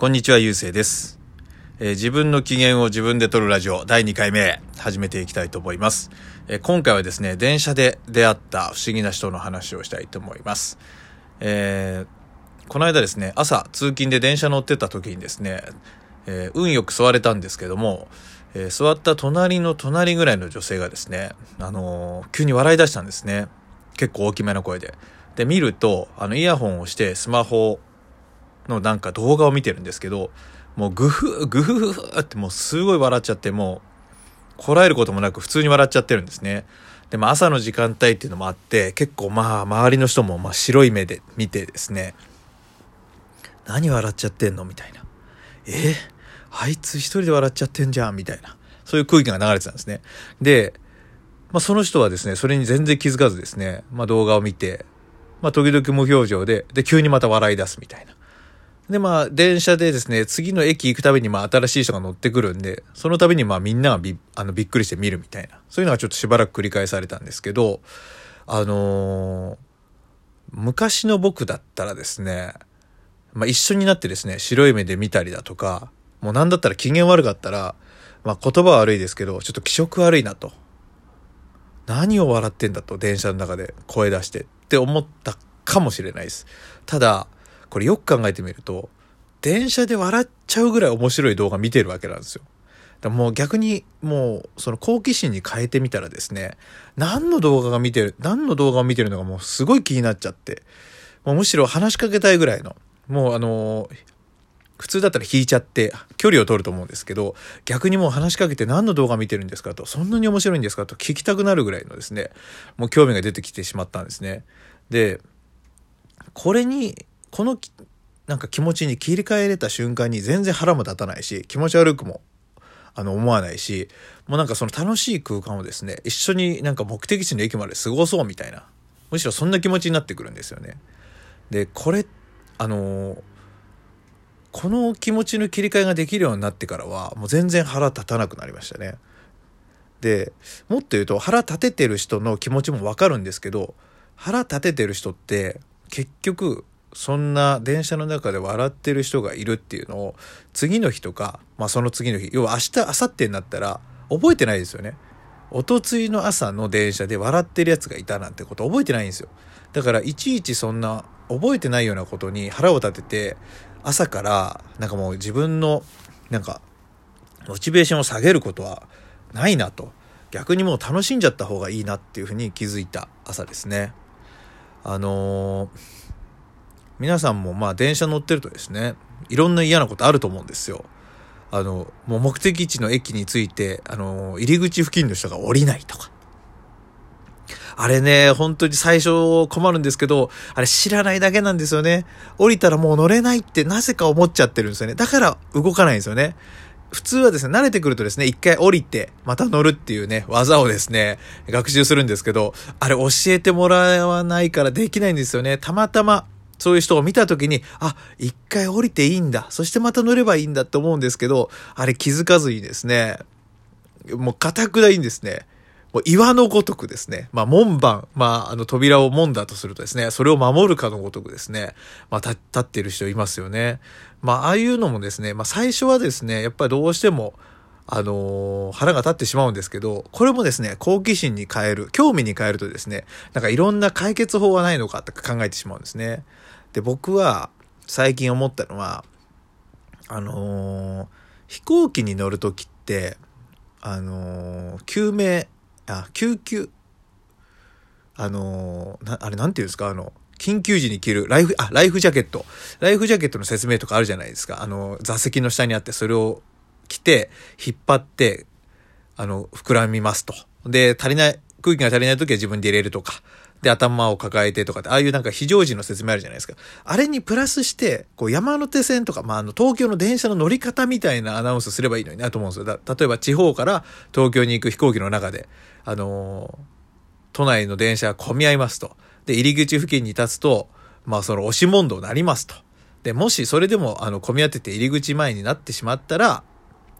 こんにちは、ゆうせいです、えー自分の機嫌を自分で取るラジオ第2回目始めていきたいと思います、えー今回はですね、電車で出会った不思議な人の話をしたいと思います。えーこの間ですね、朝通勤で電車乗ってた時にですね、えー運よく座れたんですけども、えー座った隣の隣ぐらいの女性がですね、あのー急に笑い出したんですね。結構大きめの声で。で、見ると、あの、イヤホンをしてスマホのなんか動画を見てるんですけど、もうグフ、グフフフってもうすごい笑っちゃって、もう、こらえることもなく普通に笑っちゃってるんですね。でも朝の時間帯っていうのもあって、結構まあ周りの人もまあ白い目で見てですね、何笑っちゃってんのみたいな。えあいつ一人で笑っちゃってんじゃんみたいな。そういう空気が流れてたんですね。で、まあその人はですね、それに全然気づかずですね、まあ動画を見て、まあ時々無表情で、で急にまた笑い出すみたいな。で、まあ、電車でですね、次の駅行くたびに、まあ、新しい人が乗ってくるんで、その度に、まあ、みんながび、あの、びっくりして見るみたいな。そういうのがちょっとしばらく繰り返されたんですけど、あのー昔の僕だったらですね、まあ、一緒になってですね、白い目で見たりだとか、もうなんだったら機嫌悪かったら、まあ、言葉は悪いですけど、ちょっと気色悪いなと。何を笑ってんだと、電車の中で声出してって思ったかもしれないです。ただ、これよく考えてみると、電車で笑っちゃうぐらい面白い動画見てるわけなんですよ。だもう逆に、もう、その好奇心に変えてみたらですね、何の動画が見てる、何の動画を見てるのかもうすごい気になっちゃって、もうむしろ話しかけたいぐらいの、もうあのー普通だったら引いちゃって距離を取ると思うんですけど、逆にもう話しかけて何の動画見てるんですかと、そんなに面白いんですかと聞きたくなるぐらいのですね、もう興味が出てきてしまったんですね。で、これに、このなんか気持ちに切り替えれた瞬間に全然腹も立たないし、気持ち悪くもあの思わないし、もうなんかその楽しい空間をですね、一緒になんか目的地の駅まで過ごそうみたいな、むしろそんな気持ちになってくるんですよね。で、これ、あのこの気持ちの切り替えができるようになってからは、もう全然腹立たなくなりましたね。で、もっと言うと腹立ててる人の気持ちもわかるんですけど、腹立ててる人って結局そんな電車の中で笑ってる人がいるっていうのを次の日とか、まあその次の日、要は明日、明後日になったら覚えてないですよね。おとついの朝の電車で笑ってるやつがいたなんてこと覚えてないんですよ。だからいちいちそんな覚えてないようなことに腹を立てて朝からなんかもう自分のなんかモチベーションを下げることはないなと逆にもう楽しんじゃった方がいいなっていうふうに気づいた朝ですね。あのー皆さんもまあ電車乗ってるとですねいろんな嫌なことあると思うんですよ。あのもう目的地の駅に着いてあの入り口付近の人が降りないとか。あれね、本当に最初困るんですけど、あれ知らないだけなんですよね。降りたらもう乗れないってなぜか思っちゃってるんですよね。だから動かないんですよね。普通はですね、慣れてくるとですね、一回降りて、また乗るっていうね、技をですね、学習するんですけど、あれ教えてもらわないからできないんですよね。たまたま、そういう人を見たときに、あ、一回降りていいんだ。そしてまた乗ればいいんだって思うんですけど、あれ気づかずにですね、もう固くないんですね。もう岩のごとくですね。まあ、門番、まあ、あの、扉を門だとするとですね、それを守るかのごとくですね、まあ、立ってる人いますよね。まあ、ああいうのもですね、まあ、最初はですね、やっぱりどうしても、あのー腹が立ってしまうんですけど、これもですね、好奇心に変える、興味に変えるとですね、なんかいろんな解決法はないのかって考えてしまうんですね。で、僕は最近思ったのは、あのー飛行機に乗るときって、あのー救命、あ、救急、あのーな、あれなんていうんですか、あの、緊急時に着るライフ、あ、ライフジャケット。ライフジャケットの説明とかあるじゃないですか？あの、座席の下にあって、それを着て、引っ張って、あの、膨らみますと。で、足りない、空気が足りない時は自分で入れるとか。で、頭を抱えてとかって、ああいうなんか非常時の説明あるじゃないですか。あれにプラスして、こう山手線とか、まあ、あの、東京の電車の乗り方みたいなアナウンスすればいいのになと思うんですよ。だ例えば地方から東京に行く飛行機の中で、あのー都内の電車が混み合いますと。で、入り口付近に立つと、まあその押し問答になりますと。で、もしそれでもあの混み合ってて入り口前になってしまったら、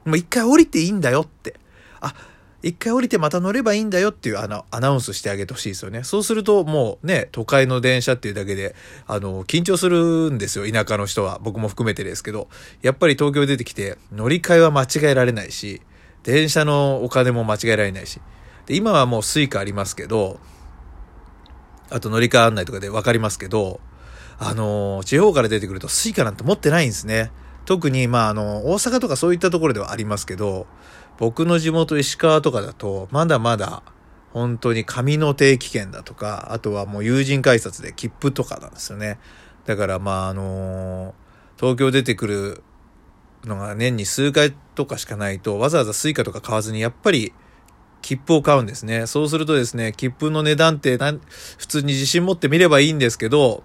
もう一回降りていいんだよって。あ、一回降りてまた乗ればいいんだよっていうあのアナウンスしてあげてほしいですよね。そうするともうね、都会の電車っていうだけで、あの、緊張するんですよ。田舎の人は。僕も含めてですけど。やっぱり東京出てきて乗り換えは間違えられないし、電車のお金も間違えられないし。で、今はもう Suica ありますけど、あと乗り換え案内とかで分かりますけど、あの、地方から出てくると Suica なんて持ってないんですね。特に、まあ、あの、大阪とかそういったところではありますけど、僕の地元石川とかだと、まだまだ、本当に紙の定期券だとか、あとはもう有人改札で切符とかなんですよね。だからまああの東京出てくるのが年に数回とかしかないと、わざわざ Suica とか買わずに、やっぱり切符を買うんですね。そうするとですね、切符の値段って普通に自信持って見ればいいんですけど、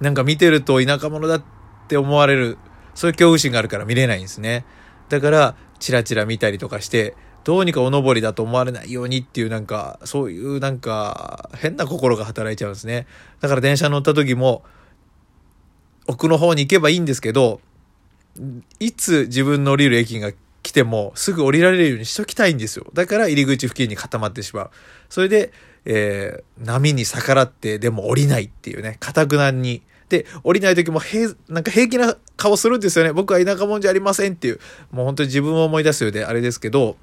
なんか見てると田舎者だって思われる、そういう恐怖心があるから見れないんですね。だから、チラチラ見たりとかして、どうにかお登りだと思われないようにっていうなんか、そういうなんか、変な心が働いちゃうんですね。だから電車乗った時も、奥の方に行けばいいんですけど、いつ自分の降りる駅が来てもすぐ降りられるようにしときたいんですよ。だから入り口付近に固まってしまう。それで、えー、波に逆らってでも降りないっていうね、かたくなにで、降りない時も平、なんか平気な顔するんですよね。僕は田舎者じゃありませんっていう。もう本当に自分を思い出すようであれですけど、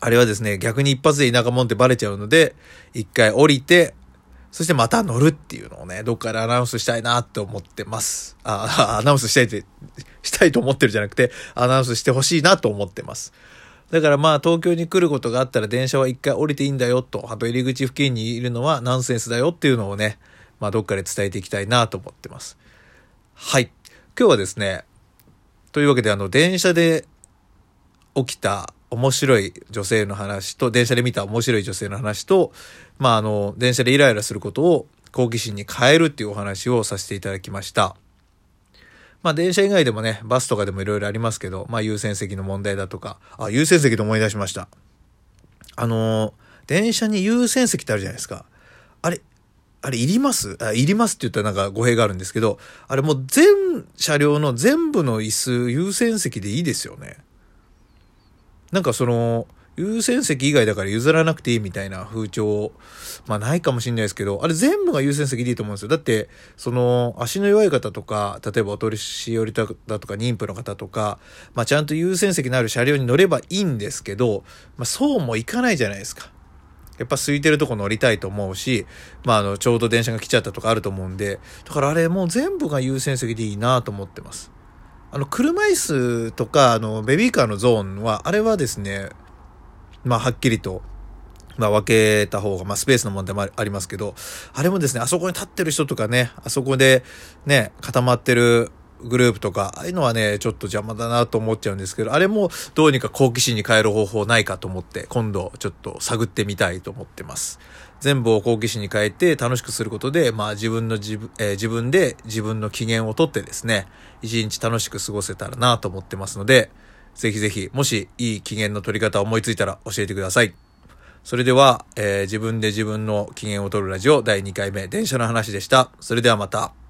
あれはですね、逆に一発で田舎者ってバレちゃうので、一回降りて、そしてまた乗るっていうのをね、どっかでアナウンスしたいなって思ってます。あ、アナウンスしたいって、したいと思ってるじゃなくて、アナウンスしてほしいなと思ってます。だからまあ東京に来ることがあったら電車は一回降りていいんだよと、あと入り口付近にいるのはナンセンスだよっていうのをね、まあ、どっかで伝えていきたいなと思ってます。はい。今日はですね、というわけで、あの、電車で起きた面白い女性の話と、電車で見た面白い女性の話と、まあ、あの、電車でイライラすることを好奇心に変えるっていうお話をさせていただきました。まあ、電車以外でもね、バスとかでもいろいろありますけど、まあ、優先席の問題だとか、あ、優先席と思い出しました。あの、電車に優先席ってあるじゃないですか。あれ、いります？あ、いりますって言ったらなんか語弊があるんですけど、あれもう全車両の全部の椅子優先席でいいですよね。なんかその、優先席以外だから譲らなくていいみたいな風潮、まあないかもしれないですけど、あれ全部が優先席でいいと思うんですよ。だって、その、足の弱い方とか、例えばお年寄りだとか妊婦の方とか、まあちゃんと優先席のある車両に乗ればいいんですけど、まあそうもいかないじゃないですか。やっぱ空いてるとこ乗りたいと思うし、まあ、あの、ちょうど電車が来ちゃったとかあると思うんで、だからあれもう全部が優先席でいいなと思ってます。あの、車椅子とか、あの、ベビーカーのゾーンは、あれはですね、まあ、はっきりと、まあ、分けた方が、まあ、スペースの問題もありますけど、あれもですね、あそこに立ってる人とかね、あそこでね、固まってるグループとか、ああいうのはね、ちょっと邪魔だなと思っちゃうんですけど、あれもどうにか好奇心に変える方法ないかと思って、今度ちょっと探ってみたいと思ってます。全部を好奇心に変えて楽しくすることで、まあ自分の自分、えー、自分で自分の機嫌をとってですね、一日楽しく過ごせたらなと思ってますので、ぜひぜひ、もしいい機嫌の取り方を思いついたら教えてください。それでは、えー、自分で自分の機嫌を取るラジオ第2回目、電車の話でした。それではまた。